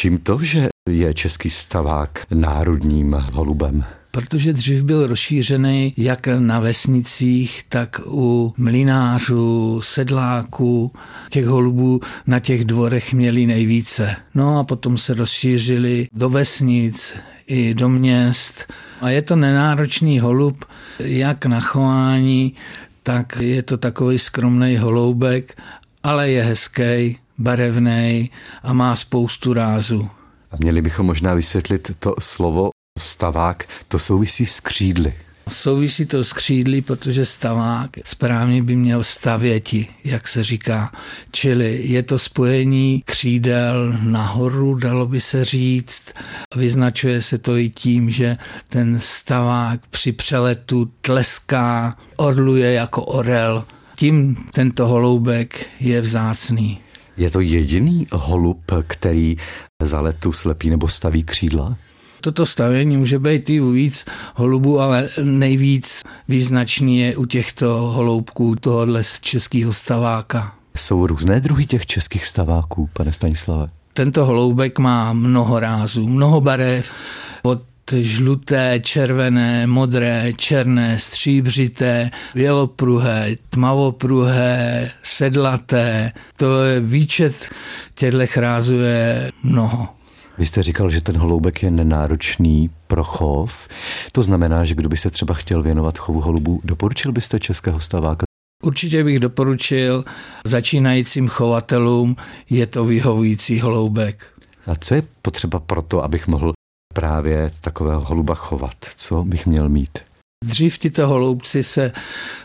Čím to, že je český stavák národním holubem? protože dřív byl rozšířený jak na vesnicích, tak u mlinářů, sedláků. Těch holubů na těch dvorech měli nejvíce. No a potom se rozšířili do vesnic i do měst. A je to nenáročný holub, jak na chování, tak je to takový skromný holoubek, ale je hezký, barevný a má spoustu rázu. A měli bychom možná vysvětlit to slovo stavák, to souvisí s křídly. Souvisí to s křídly, protože stavák správně by měl stavěti, jak se říká. Čili je to spojení křídel nahoru, dalo by se říct. Vyznačuje se to i tím, že ten stavák při přeletu tleská, orluje jako orel. Tím tento holoubek je vzácný. Je to jediný holub, který za letu slepí nebo staví křídla? Toto stavění může být i u víc holubů, ale nejvíc význačný je u těchto holoubků tohohle českého staváka. Jsou různé druhy těch českých staváků, pane Stanislave? Tento holoubek má mnoho rázů, mnoho barev, od žluté, červené, modré, černé, stříbřité, bělopruhé, tmavopruhé, sedlaté. To je výčet těchto rázů je mnoho. Vy jste říkal, že ten holoubek je nenáročný pro chov. To znamená, že kdo by se třeba chtěl věnovat chovu holubů, doporučil byste českého staváka? Určitě bych doporučil začínajícím chovatelům, je to vyhovující holoubek. A co je potřeba pro to, abych mohl právě takového holuba chovat? Co bych měl mít? Dřív tito holoubci se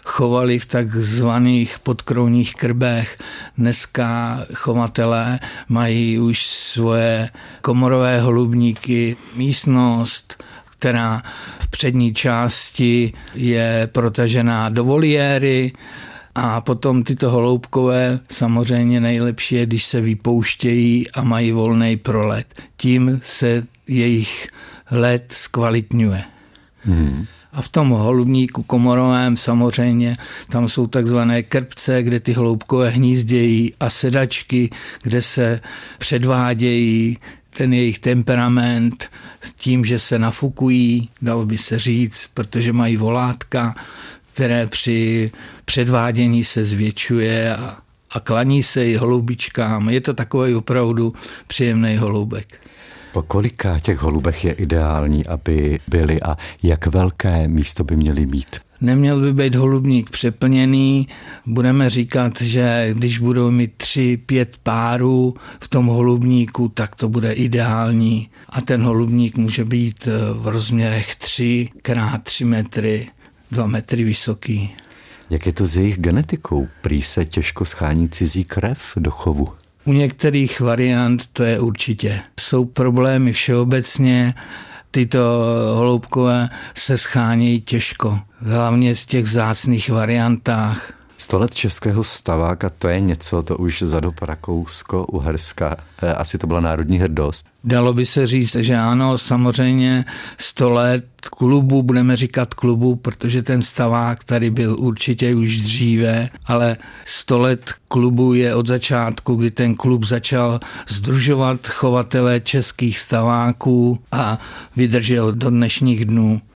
chovali v takzvaných podkrouních krbech. Dneska chovatelé mají už svoje komorové holubníky, místnost, která v přední části je protažená do voliéry, a potom tyto holoubkové samozřejmě nejlepší je, když se vypouštějí a mají volný prolet. Tím se jejich let zkvalitňuje. Hmm. A v tom holubníku komorovém samozřejmě tam jsou takzvané krpce, kde ty holoubkové hnízdějí a sedačky, kde se předvádějí ten jejich temperament tím, že se nafukují, dalo by se říct, protože mají volátka, které při předvádění se zvětšuje a, a klaní se i holubičkám. Je to takový opravdu příjemný holoubek. Po kolika těch holubech je ideální, aby byly a jak velké místo by měly mít? Neměl by být holubník přeplněný. Budeme říkat, že když budou mít tři, pět párů v tom holubníku, tak to bude ideální. A ten holubník může být v rozměrech 3 krát 3 metry, 2 metry vysoký. Jak je to s jejich genetikou? Prý se těžko schání cizí krev do chovu. U některých variant to je určitě. Jsou problémy všeobecně, tyto holoubkové se schánějí těžko, hlavně z těch zácných variantách. Sto let českého staváka, to je něco, to už za dob Rakousko, Uherska, eh, asi to byla národní hrdost. Dalo by se říct, že ano, samozřejmě sto let klubu, budeme říkat klubu, protože ten stavák tady byl určitě už dříve, ale sto let klubu je od začátku, kdy ten klub začal združovat chovatele českých staváků a vydržel do dnešních dnů.